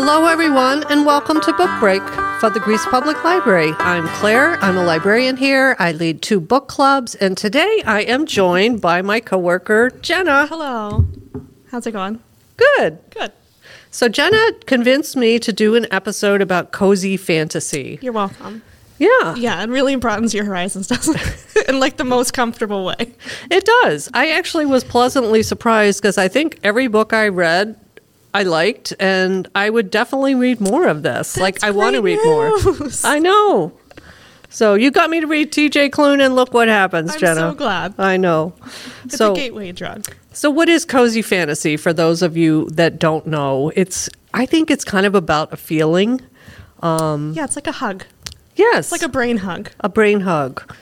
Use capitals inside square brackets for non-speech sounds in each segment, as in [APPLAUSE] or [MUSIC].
Hello, everyone, and welcome to Book Break for the Greece Public Library. I'm Claire. I'm a librarian here. I lead two book clubs, and today I am joined by my coworker, Jenna. Hello. How's it going? Good. Good. So, Jenna convinced me to do an episode about cozy fantasy. You're welcome. Yeah, Yeah, it really broadens your horizons, doesn't it? [LAUGHS] In like the most comfortable way. it does. I actually was pleasantly surprised because I think every book I read, I liked, and I would definitely read more of this. like, I want to read more. I know. So you got me to read T.J. Klune, and look what happens, I'm Jenna. so glad. I know. It's so, a gateway drug. so what is cozy fantasy for those of you that don't know? It's I think it's kind of about a feeling. Um, Yeah, it's like a hug. Yes, It's like a brain hug. a brain hug.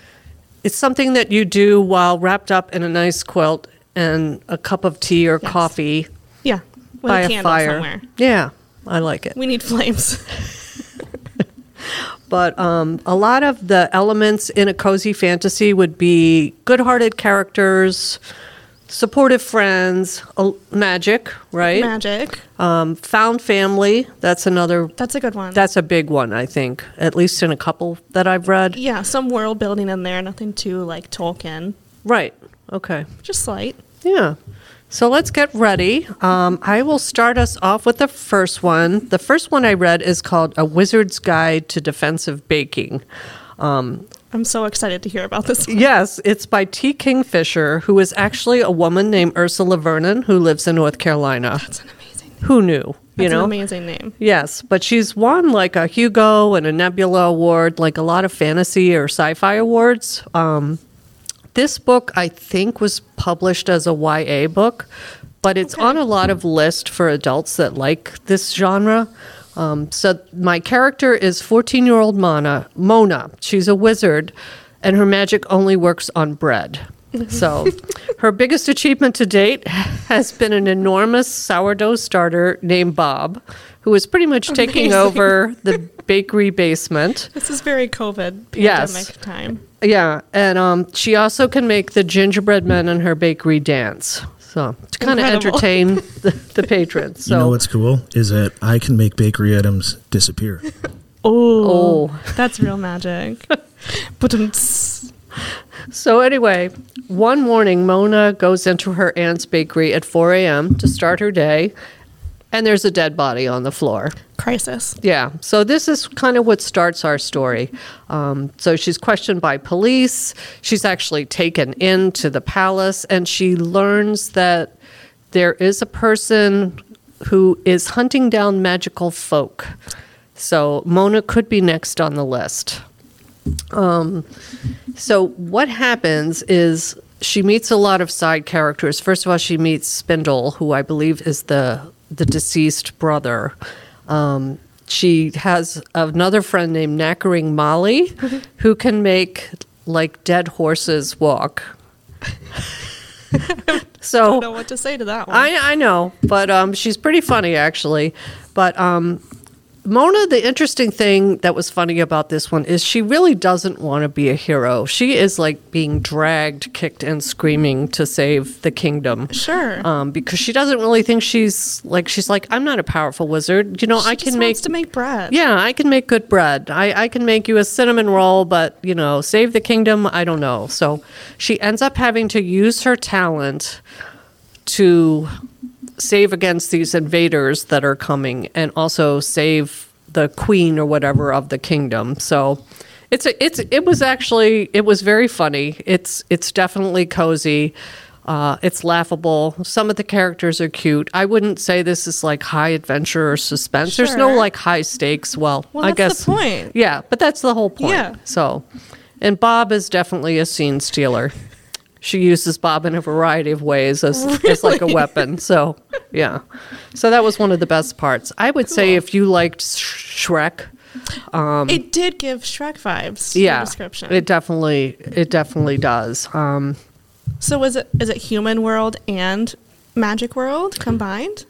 It's something that you do while wrapped up in a nice quilt and a cup of tea or Yes. coffee. With by a a fire. somewhere. Yeah, I like it. We need flames. [LAUGHS] But um, a lot of the elements in a cozy fantasy would be good hearted characters, supportive friends, magic, right? Magic. Um, found family. That's another, That's a good one. that's a big one, I think, at least in a couple that I've read. yeah, some world building in there, nothing too like Tolkien. Right. Okay. Just slight. Yeah. So let's get ready. Um, I will start us off with the first one. The first one I read is called A Wizard's Guide to Defensive Baking. Um, I'm so excited to hear about this. one. Yes, it's by T. Kingfisher, who is actually a woman named Ursula Vernon who lives in North Carolina. That's an amazing name. Who knew? That's you know? an amazing name. Yes, but she's won like a Hugo and a Nebula Award, like a lot of fantasy or sci fi awards. Um, this book, I think, was published as a YA book, but it's Okay. on a lot of lists for adults that like this genre. Um, so my character is 14 year old Mona. Mona. She's a wizard, and her magic only works on bread. [LAUGHS] So, her biggest achievement to date [LAUGHS] has been an enormous sourdough starter named Bob, who is pretty much [LAUGHS] taking over the bakery basement. [LAUGHS] This is very COVID pandemic Yes. time. Yeah, and um, she also can make the gingerbread men in her bakery dance. So to kind of entertain [LAUGHS] the, the patrons. So you know what's cool is that I can make bakery items disappear. Oh, Oh. that's real magic. But so anyway, one morning Mona goes into her aunt's bakery at 4 a.m. to start her day, and there's a dead body on the floor. crisis. Yeah. So this is kind of what starts our story. Um, so she's questioned by police. She's actually taken into the palace, and she learns that there is a person who is hunting down magical folk. So Mona could be next on the list. Um, so what happens is she meets a lot of side characters. First of all, she meets Spindle, who I believe is the the deceased brother. Um, she has another friend named Knackering Molly, [LAUGHS] who can make like dead horses walk. I [LAUGHS] so don't know what to say to that one. I, I know, but um, she's pretty funny actually. But um, Mona, the interesting thing that was funny about this one is she really doesn't want to be a hero. She is like being dragged, kicked, and screaming to save the kingdom. sure. Um, because she doesn't really think she's like she's like I'm not a powerful wizard. You know, She I can make wants to make bread. yeah, I can make good bread. I, I can make you a cinnamon roll, but, you know, save the kingdom, I don't know. So she ends up having to use her talent to save against these invaders that are coming and also save the queen or whatever of the kingdom. So it's a, it's it was actually it was very funny. It's it's definitely cozy. Uh, it's laughable. Some of the characters are cute. I wouldn't say this is like high adventure or suspense. There's no like high stakes. Well, Well, I that's guess the point. Yeah, but that's the whole point. Yeah. So, and Bob is definitely a scene stealer. She uses Bob in a variety of ways as, [LAUGHS] as like a weapon. So, yeah. So that was one of the best parts. I would say if you liked Sh- Shrek, it did give Shrek vibes. yeah, description. it definitely it definitely does. Um, so is it is it human world and magic world combined?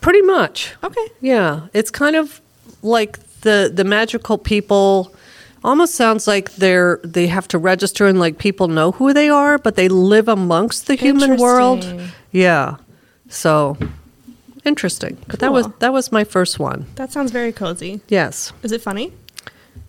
pretty much. Okay. Yeah, it's kind of like the the magical people. Almost sounds like they're they have to register and like people know who they are, but they live amongst the human world. Yeah. So interesting. But that was that was my first one. That sounds very cozy. Yes, Is it funny?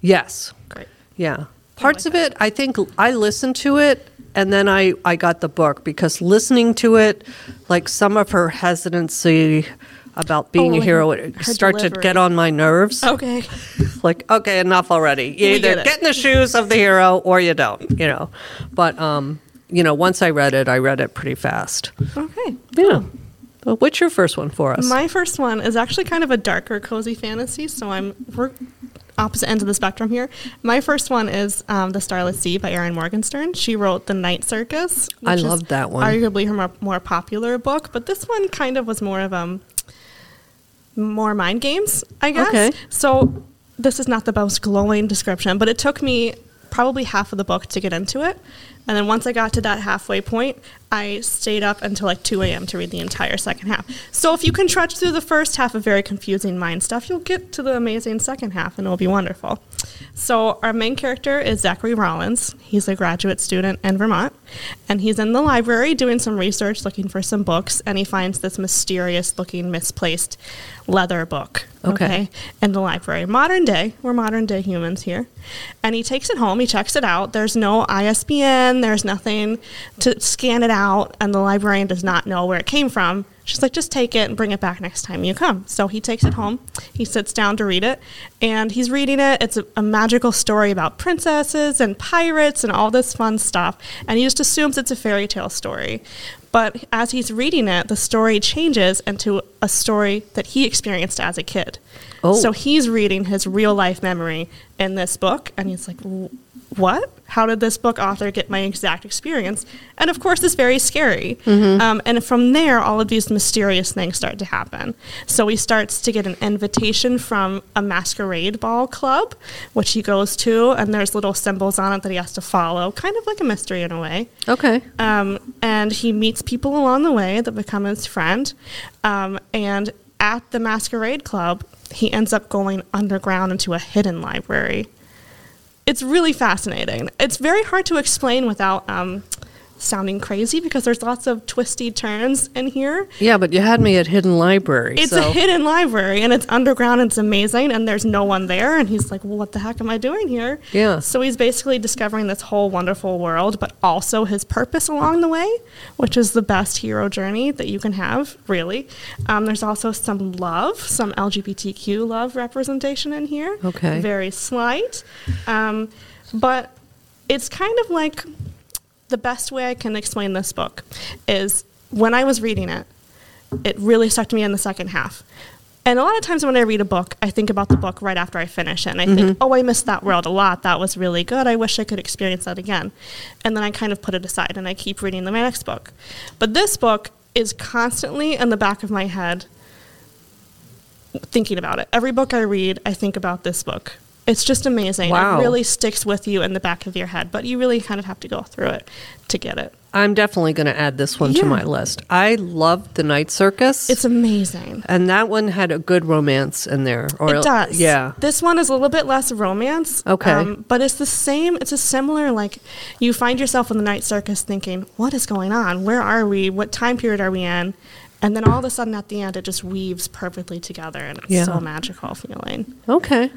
yes, Great. yeah. Parts of it, I think I listened to it, and then I I got the book because listening to it, like some of her hesitancy about being Oh, a hero, her it start to get on my nerves. Okay. [LAUGHS] like okay enough already you We either get get in the shoes of the hero or you don't you know but um you know once i read it i read it pretty fast Okay. yeah well, what's your first one for us My first one is actually kind of a darker, cozy fantasy. So I'm we're opposite ends of the spectrum here. My first one is um, The Starless Sea by Erin Morgenstern. She wrote The Night Circus. I love is that one. Arguably her more, more popular book, but this one kind of was more of um more mind games, I guess. Okay. So this is not the most glowing description, but it took me probably half of the book to get into it. And then once I got to that halfway point, I stayed up until like 2 a.m. to read the entire second half. So if you can trudge through the first half of very confusing mind stuff, you'll get to the amazing second half and it'll be wonderful. So our main character is Zachary Rawlins. He's a graduate student in Vermont. And he's in the library doing some research, looking for some books, and he finds this mysterious looking misplaced leather book. Okay. In the library. Modern day. We're modern day humans here. And he takes it home, he checks it out. There's no ISBN, there's nothing to scan it out, and the librarian does not know where it came from. She's like, just take it and bring it back next time you come. So he takes it home. He sits down to read it, and he's reading it. It's a, a magical story about princesses and pirates and all this fun stuff. And he just assumes it's a fairy tale story. But as he's reading it, the story changes into a story that he experienced as a kid. Oh. So he's reading his real life memory in this book, and he's like, "W- "What? How did this book author get my exact experience?" And of course, it's very scary. Um, and from there, all of these mysterious things start to happen. So he starts to get an invitation from a masquerade ball club, which he goes to, and there's little symbols on it that he has to follow, kind of like a mystery in a way. okay Um, and he meets people along the way that become his friend. Um, and at the Masquerade Club, he ends up going underground into a hidden library. It's really fascinating. It's very hard to explain without um, sounding crazy because there's lots of twisty turns in here. yeah but you had me at hidden library It's so a hidden library and it's underground. It's amazing, and there's no one there. And he's like, "Well, what the heck am I doing here?" Yeah. So he's basically discovering this whole wonderful world, but also his purpose along the way, which is the best hero journey that you can have. Really, um, there's also some love, some LGBTQ love representation in here. Okay. Very slight, um, but it's kind of like the best way I can explain this book is when I was reading it, it really stuck to me in the second half. And a lot of times when I read a book, I think about the book right after I finish it. And I think, mm-hmm. oh, I missed that world a lot. That was really good. I wish I could experience that again. And then I kind of put it aside and I keep reading the next book. But this book is constantly in the back of my head thinking about it. Every book I read, I think about this book. It's just amazing. Wow. It really sticks with you in the back of your head, but you really kind of have to go through it to get it. i'm definitely going to add this one to my list i loved the night circus It's amazing. and that one had a good romance in there or it does. yeah This one is a little bit less romance. um, Okay. but it's the same. It's a similar, like, you find yourself in the night circus thinking, what is going on? Where are we? What time period are we in? And then all of a sudden at the end, it just weaves perfectly together and it's Yeah. so magical feeling. okay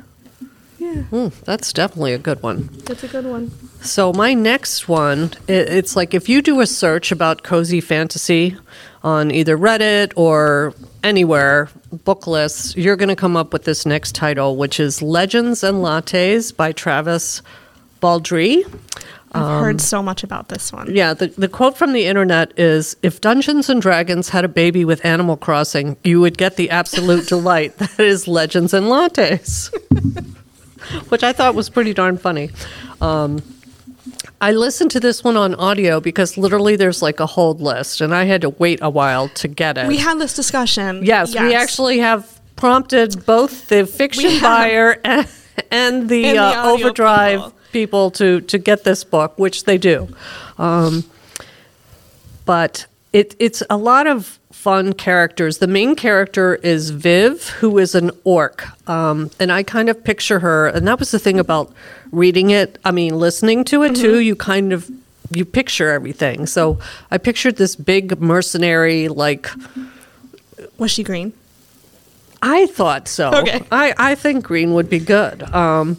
Yeah. Hmm, that's definitely a good one It's a good one. So my next one, it, it's like if you do a search about cozy fantasy on either Reddit or anywhere, book lists, you're going to come up with this next title, which is Legends and Lattes by Travis Baldree. I've heard so much about this one. Yeah, the, the quote from the internet is If Dungeons and Dragons had a baby with Animal Crossing, you would get the absolute [LAUGHS] delight that is Legends and Lattes. [LAUGHS] [LAUGHS] Which I thought was pretty darn funny. Um, I listened to this one on audio because literally there's like a hold list, and I had to wait a while to get it. We had this discussion. yes, we actually have prompted both the fiction buyer [LAUGHS] and, and the, And the uh, overdrive people. people. to, to get this book, which they do. Um, but it, it's a lot of fun characters. The main character is Viv, who is an orc. Um, and I kind of picture her, and that was the thing about reading it, I mean, listening to it too, you kind of you picture everything. So I pictured this big mercenary like Was she green? I thought so. Okay. I, I think green would be good. Um,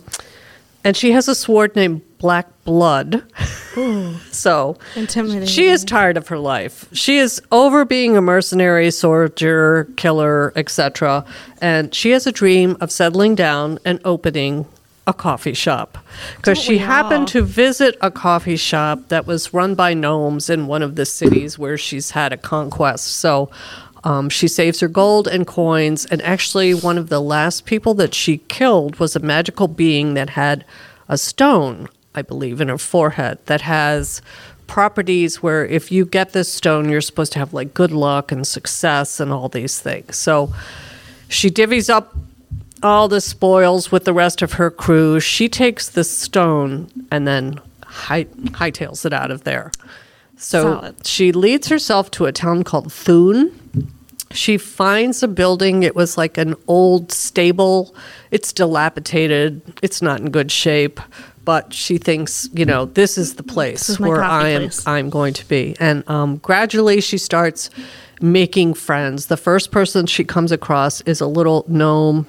and she has a sword named Black Blood. [LAUGHS] [SIGHS] so Intimidating. she is tired of her life. She is over being a mercenary, soldier, killer, etc. And she has a dream of settling down and opening a coffee shop because she happened all? to visit a coffee shop that was run by gnomes in one of the cities where she's had a conquest. So um, she saves her gold and coins. And actually, one of the last people that she killed was a magical being that had a stone, I believe, in her forehead that has properties where if you get this stone, you're supposed to have like good luck and success and all these things. So she divvies up all the spoils with the rest of her crew. She takes the stone and then high, hightails it out of there. So Solid. she leads herself to a town called Thune. She finds a building. It was like an old stable. It's dilapidated. It's not in good shape. But she thinks, you know, this is the place is where I am. place. I'm going to be. And um, gradually she starts making friends. The first person she comes across is a little gnome,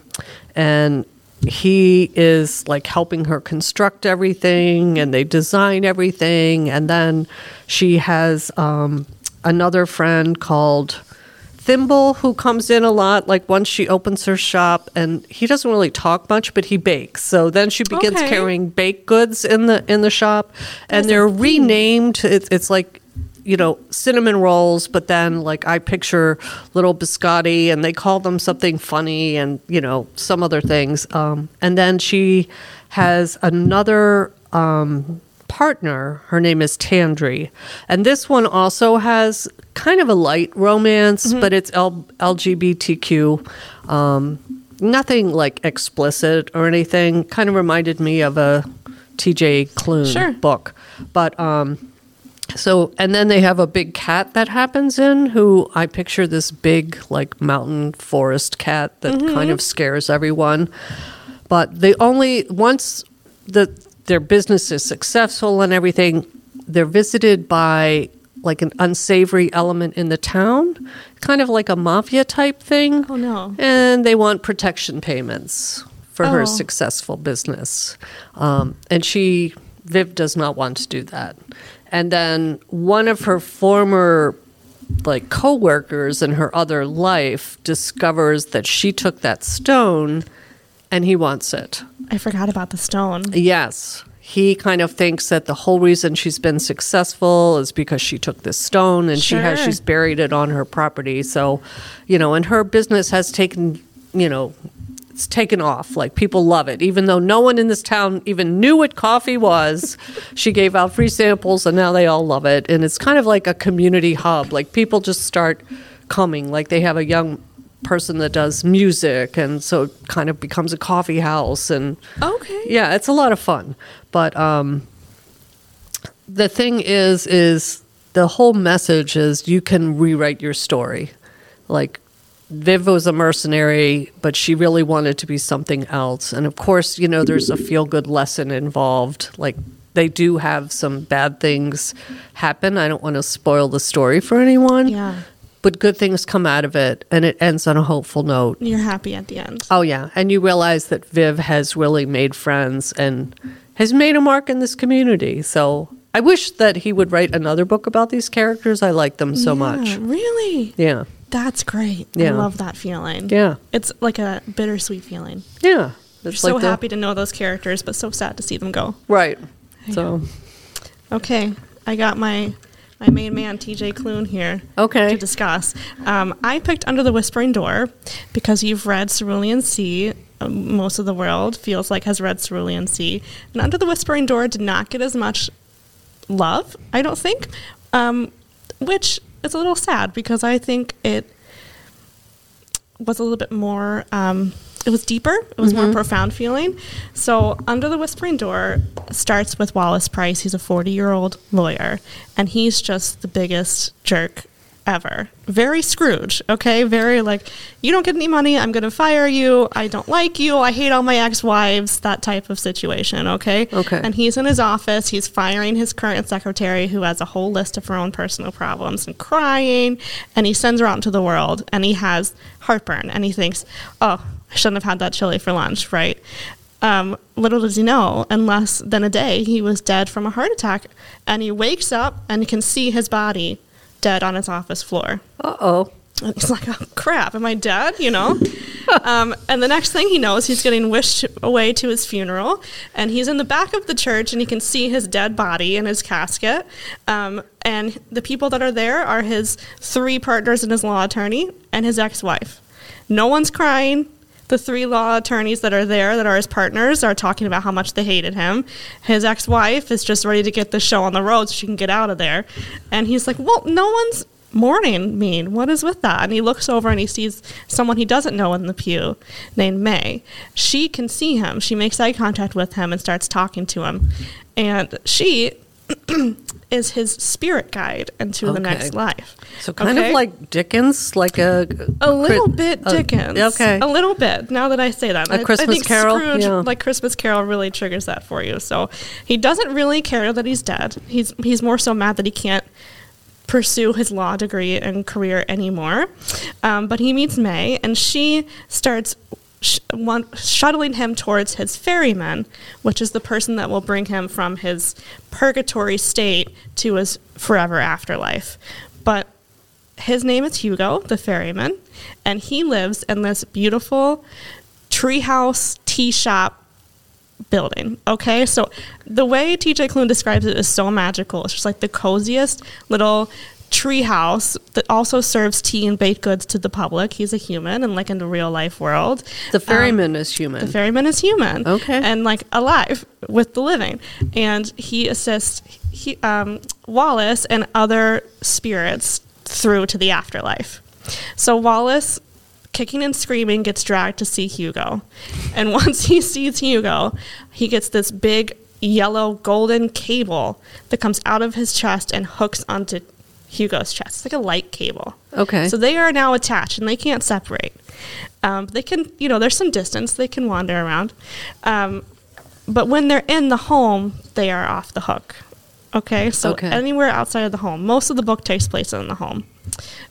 and he is like helping her construct everything and they design everything. And then she has um, another friend called. Thimble, who comes in a lot, like once she opens her shop, and he doesn't really talk much, but he bakes. So then she begins Okay. carrying baked goods in the in the shop, and they're renamed. It's, it's like you know cinnamon rolls, but then like I picture little biscotti, and they call them something funny, and you know some other things. Um, and then she has another. Um, partner. Her name is tandri. And this one also has kind of a light romance but it's L- lgbtq um, nothing like explicit or anything. Kind of reminded me of a tj klune Sure. book. But um, so and then they have a big cat that happens in who i picture this big like mountain forest cat that kind of scares everyone. But they only once the their business is successful and everything they're visited by like an unsavory element in the town kind of like a mafia type thing Oh, no. and they want protection payments for her Oh. successful business um, and she viv does not want to do that and then one of her former like co-workers in her other life discovers that she took that stone and he wants it I forgot about the stone. Yes. He kind of thinks that the whole reason she's been successful is because she took this stone and she has she's buried it on her property. So, you know, and her business has taken, you know, it's taken off. Like people love it. Even though no one in this town even knew what coffee was, [LAUGHS] she gave out free samples and now they all love it. And it's kind of like a community hub. Like people just start coming. Like they have a young person that does music and so it kind of becomes a coffee house and Okay. yeah, it's a lot of fun. But um, the thing is, is the whole message is you can rewrite your story. Like Viv was a mercenary, but she really wanted to be something else. And of course, you know, there's a feel good lesson involved. Like they do have some bad things happen. I don't want to spoil the story for anyone. Yeah. But good things come out of it, and it ends on a hopeful note. You're happy at the end. Oh yeah, and you realize that Viv has really made friends and has made a mark in this community. So I wish that he would write another book about these characters. I like them so Yeah, much. Really? Yeah, That's great. Yeah. I love that feeling. yeah, It's like a bittersweet feeling. yeah. You're It's so the- happy to know those characters, but so sad to see them go. right? So Okay, I got my my main man TJ Klune here okay, to discuss. Um, I picked Under the Whispering Door because you've read Cerulean Sea. Um, most of the world feels like has read Cerulean Sea, and Under the Whispering Door did not get as much love. I don't think, um, which is a little sad because I think it was a little bit more. Um, it was deeper. It was more mm-hmm. profound feeling. So, Under the Whispering Door starts with Wallace Price. He's a 40 year old lawyer, and he's just the biggest jerk ever. Very Scrooge, okay? Very like, you don't get any money, I'm gonna fire you, I don't like you, I hate all my ex wives, that type of situation, okay? Okay. And he's in his office, he's firing his current secretary who has a whole list of her own personal problems and crying, and he sends her out into the world and he has heartburn and he thinks, oh, I shouldn't have had that chili for lunch, right? Um, little does he know, in less than a day, he was dead from a heart attack. And he wakes up and he can see his body dead on his office floor. Uh oh. And he's like, oh, crap, am I dead? You know? [LAUGHS] um, and the next thing he knows, he's getting wished away to his funeral. And he's in the back of the church and he can see his dead body in his casket. Um, and the people that are there are his three partners and his law attorney and his ex wife. No one's crying. The three law attorneys that are there, that are his partners, are talking about how much they hated him. His ex wife is just ready to get the show on the road so she can get out of there. And he's like, Well, no one's mourning mean? What is with that? And he looks over and he sees someone he doesn't know in the pew named Mei. She can see him. She makes eye contact with him and starts talking to him. And she [CLEARS THROAT] is his spirit guide into the next life. So kind Okay? of like Dickens, like a A little Chri- bit Dickens. okay. A little bit. Now that I say that, A I- I, Christmas think Carol? Scrooge, Yeah. like Christmas Carol, really triggers that for you. So he doesn't really care that he's dead. He's he's more so mad that he can't pursue his law degree and career anymore. Um, but he meets Mei, and she starts. Sh- one, shuttling him towards his ferryman, which is the person that will bring him from his purgatory state to his forever afterlife. But his name is Hugo, the ferryman, and he lives in this beautiful treehouse tea shop building. Okay, so the way TJ Klune describes it is so magical. It's just like the coziest little treehouse that also serves tea and baked goods to the public. He's a human and like in the real life world. the Um, ferryman is human. the ferryman is human. Okay. And like alive with the living. And he assists he, um, Wallace and other spirits through to the afterlife. So Wallace, kicking and screaming, gets dragged to see Hugo. And [LAUGHS] once he sees Hugo, he gets this big yellow golden cable that comes out of his chest and hooks onto Hugo's chest. It's like a light cable. Okay. So they are now attached and they can't separate. Um, they can, you know, there's some distance. They can wander around. Um, but when they're in the home, they are off the hook. Okay. So Okay. anywhere outside of the home, most of the book takes place in the home.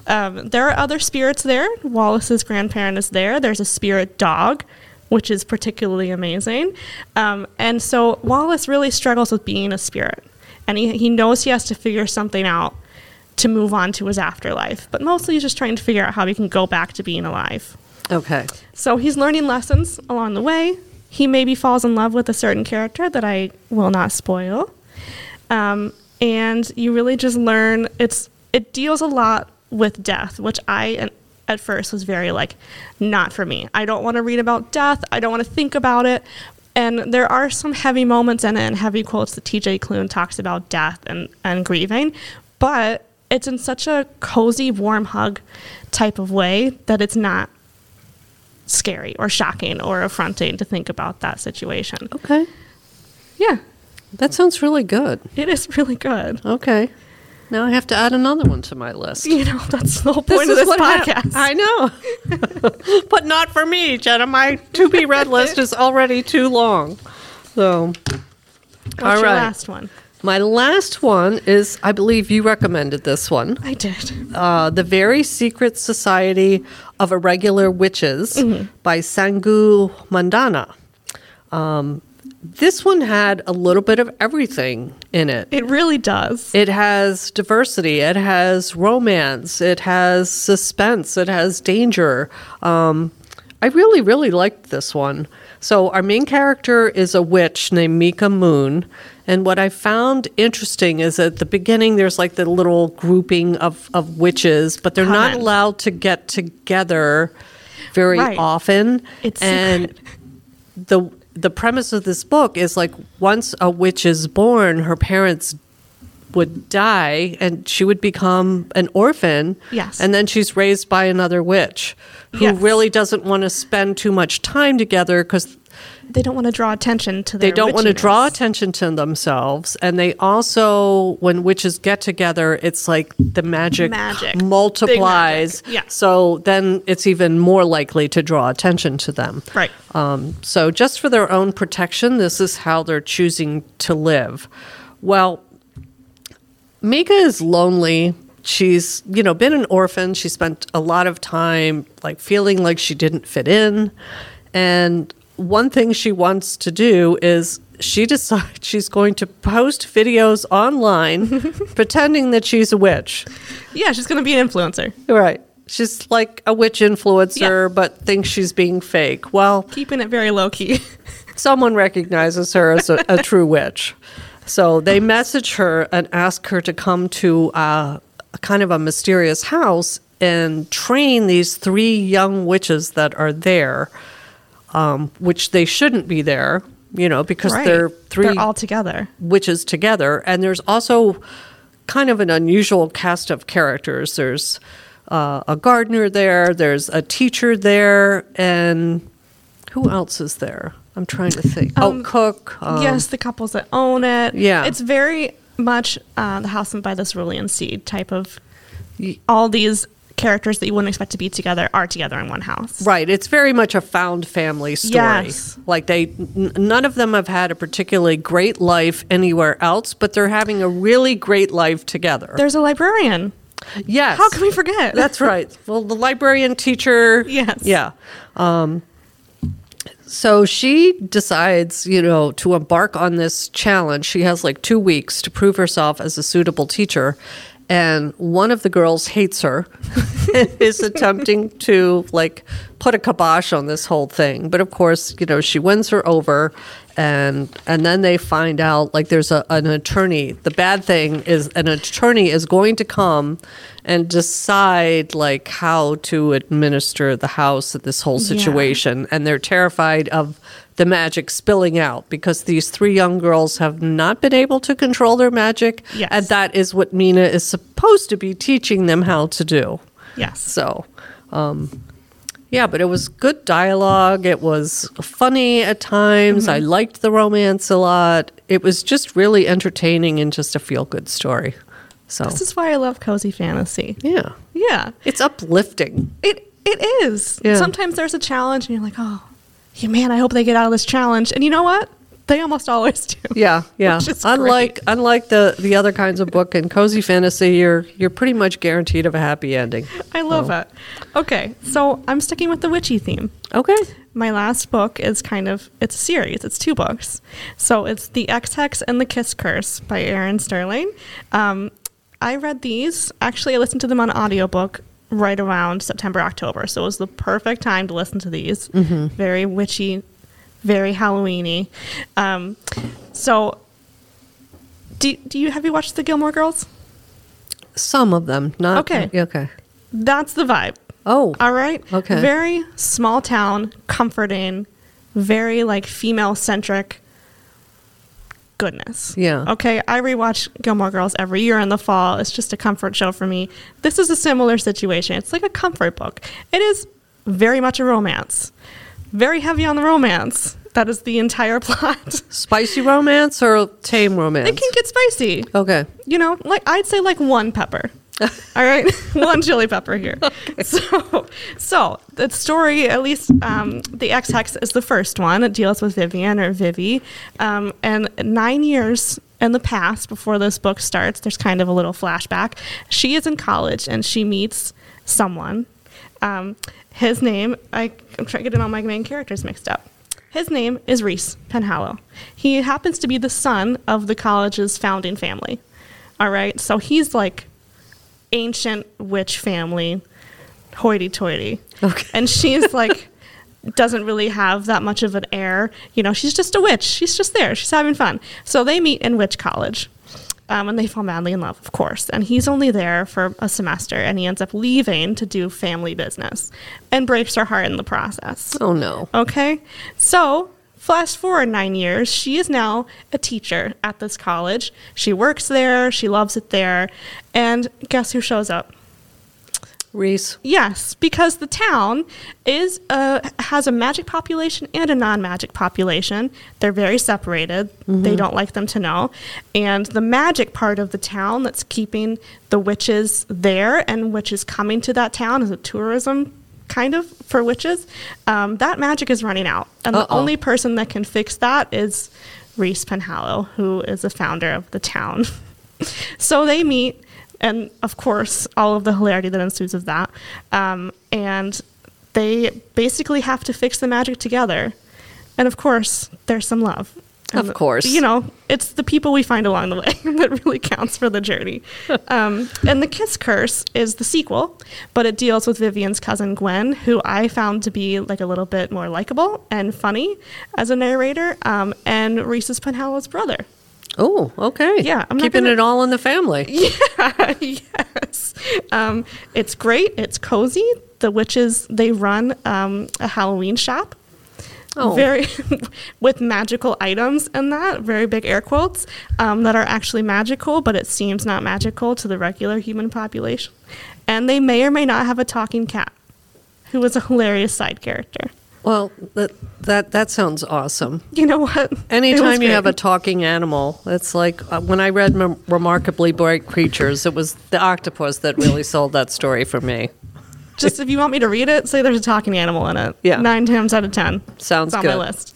Um, there are other spirits there. Wallace's grandparent is there. There's a spirit dog, which is particularly amazing. Um, and so Wallace really struggles with being a spirit. And he, he knows he has to figure something out to move on to his afterlife. But mostly he's just trying to figure out how he can go back to being alive. okay. So he's learning lessons along the way. He maybe falls in love with a certain character that I will not spoil. Um, and you really just learn it's it deals a lot with death, which I at- first was very like not for me. I don't want to read about death. I don't want to think about it. And there are some heavy moments in it and heavy quotes that TJ Klune talks about death and, and grieving, but it's in such a cozy, warm hug type of way that it's not scary or shocking or affronting to think about that situation. Okay. Yeah, That sounds really good. it is really good. Okay. Now I have to add another one to my list. You know, that's the whole point of this what hap- podcast. I know. [LAUGHS] but not for me, Jenna. My to be read list is already too long. So, What's all your right. last one? My last one is I believe you recommended this one. I did. Uh, the Very Secret Society of Irregular Witches Mm-hmm. by Sangu Mandanna. Um, this one had a little bit of everything in it. It really does. It has diversity. It has romance. It has suspense. It has danger. Um, I really, really liked this one. So, our main character is a witch named Mika Moon. And what I found interesting is at the beginning, there's like the little grouping of, of witches, but they're not allowed to get together very Right. often. It's and secret. the the premise of this book is like once a witch is born, her parents would die and she would become an orphan. Yes. And then she's raised by another witch who Yes. really doesn't want to spend too much time together because They don't want to draw attention to their They don't want to draw attention to themselves. And they also, when witches get together, it's like the magic, Magic. Multiplies. magic. Yeah. So then it's even more likely to draw attention to them. Right. Um, so, just for their own protection, this is how they're choosing to live. Well, Mika is lonely. She's, you know, been an orphan. She spent a lot of time like feeling like she didn't fit in. And one thing she wants to do is she decides [LAUGHS] she's going to post videos online [LAUGHS] pretending that she's a witch. Yeah, she's going to be an influencer. Right. She's like a witch influencer, Yeah. but thinks she's being fake. Well, Keeping it very low key. [LAUGHS] someone recognizes her as a, a true witch. So they message her and ask her to come to uh, a kind of a mysterious house and train these three young witches that are there, um, which they shouldn't be there, you know, because they're 3 They're all together. witches together. And there's also kind of an unusual cast of characters. There's uh, a gardener there, there's a teacher there, and who else is there? I'm trying to think. oh, cook. um, yes, the couples that own it. Yeah. It's very much uh, the house and by the cerulean seed type of. All these characters that you wouldn't expect to be together are together in one house. Right. It's very much a found family story. Yes. Like they, n- none of them have had a particularly great life anywhere else, but they're having a really great life together. There's a librarian. yes. How can we forget? [LAUGHS] That's right. Well, the librarian teacher. Yes. Yeah. Um, so she decides, you know, to embark on this challenge. She has like two weeks to prove herself as a suitable teacher. And one of the girls hates her, [LAUGHS] is attempting to like put a kibosh on this whole thing. But of course, you know, she wins her over, and and then they find out like there's a, an attorney. The bad thing is an attorney is going to come and decide like how to administer the house at this whole Yeah. situation, and they're terrified of the magic spilling out because these three young girls have not been able to control their magic, Yes. and that is what Mina is supposed to be teaching them how to do. yes. So, um, yeah, but it was good dialogue. It was funny at times. I liked the romance a lot. It was just really entertaining and just a feel good story. So, This is why I love cozy fantasy. yeah, Yeah. it's uplifting. It it is. Yeah. Sometimes there's a challenge and you're like, oh, yeah, man, I hope they get out of this challenge. And you know what? They almost always do. Yeah, [LAUGHS] yeah. Unlike great. unlike the the other kinds of book and cozy fantasy, you're you're pretty much guaranteed of a happy ending. I love it. Okay, so I'm sticking with the witchy theme. Okay. My last book is kind of it's a series. It's two books. So it's The Ex Hex and the Kiss Curse by Erin Sterling. Um, I read these. Actually, I listened to them on audiobook right around September October. So it was the perfect time to listen to these. Very witchy, very Halloweeny. Um, so do do you have you watched the Gilmore Girls? Some of them, not Okay. Okay. That's the vibe. Oh, All right. Okay. Very small town, comforting, very like female centric goodness. Yeah. Okay. I rewatch Gilmore Girls every year in the fall. It's just a comfort show for me. This is a similar situation. It's like a comfort book. It is very much a romance, very heavy on the romance. That is the entire [LAUGHS] plot. spicy romance or tame romance? it can get spicy. okay. you know, like I'd say like one pepper. All right, [LAUGHS] one chili pepper here. [LAUGHS] [LAUGHS] So, so the story, at least um, the Ex Hex is the first one. It deals with Vivian or Vivi, um, and nine years in the past before this book starts, there's kind of a little flashback. She is in college and she meets someone. Um, his name, I, I'm trying to get all my main characters mixed up. His name is Rhys Penhallow. He happens to be the son of the college's founding family. All right, so he's like ancient witch family, hoity-toity. Okay. And she's [LAUGHS] like doesn't really have that much of an air. You know, she's just a witch. She's just there. She's having fun. So they meet in witch college. Um, and they fall madly in love, of course. And he's only there for a semester, and he ends up leaving to do family business and breaks her heart in the process. Oh no. Okay. So, fast forward nine years, she is now a teacher at this college. She works there, she loves it there. And guess who shows up? Rhys. Yes, because the town is uh, has a magic population and a non-magic population. They're very separated. They don't like them to know. And the magic part of the town that's keeping the witches there and witches coming to that town is a tourism kind of for witches, um, that magic is running out. And the Uh-oh. only person that can fix that is Rhys Penhallow, who is the founder of the town. [LAUGHS] so they meet, and of course, all of the hilarity that ensues of that. Um, and they basically have to fix the magic together. And of course, there's some love. Of And, course. You know, it's the people we find along the way [LAUGHS] that really counts for the journey. [LAUGHS] um, and The Kiss Curse is the sequel, but it deals with Vivian's cousin Gwen, who I found to be like a little bit more likable and funny as a narrator, um, and Rhys's Penhallow's brother. Oh, okay. Yeah, I'm keeping gonna- it all in the family. [LAUGHS] yes. Um, it's great. It's cozy. The witches, they run um, a Halloween shop. Oh. Very [LAUGHS] with magical items and that, very big air quotes, um, that are actually magical, but it seems not magical to the regular human population. And they may or may not have a talking cat, who is a hilarious side character. Well, that that that sounds awesome. You know what? [LAUGHS] Anytime you have a talking animal, it's like uh, when I read Mem- Remarkably Bright Creatures, it was the octopus that really [LAUGHS] sold that story for me. Just if you want me to read it, say there's a talking animal in it. Yeah. Nine times out of ten. Sounds it's on good. my list.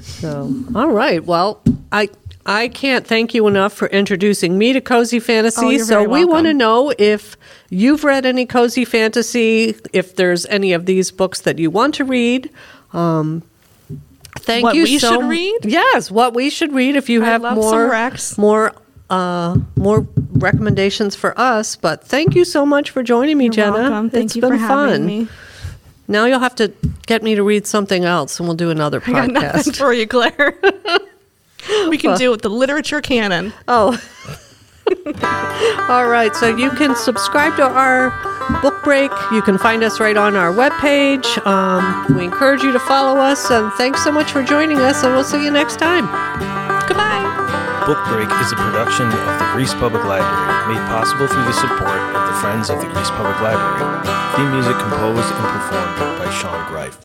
So, all right. Well, I I can't thank you enough for introducing me to cozy fantasy. Oh, so we want to know if you've read any cozy fantasy, if there's any of these books that you want to read. Um, thank What you we so should read? Yes, what we should read. If you I'd have more more uh, more recommendations for us. But thank you so much for joining me, You're Jenna. welcome. Thank It's you been for fun. having me. Now you'll have to get me to read something else, and we'll do another I got nothing podcast. for you, Claire. [LAUGHS] we can do it with the literature canon. Oh. [LAUGHS] All right. So you can subscribe to our book break. You can find us right on our webpage. Um, we encourage you to follow us. And thanks so much for joining us. And we'll see you next time. Goodbye. Book Break is a production of the Greece Public Library, made possible through the support of the Friends of the Greece Public Library. Theme music composed and performed by Sean Greif.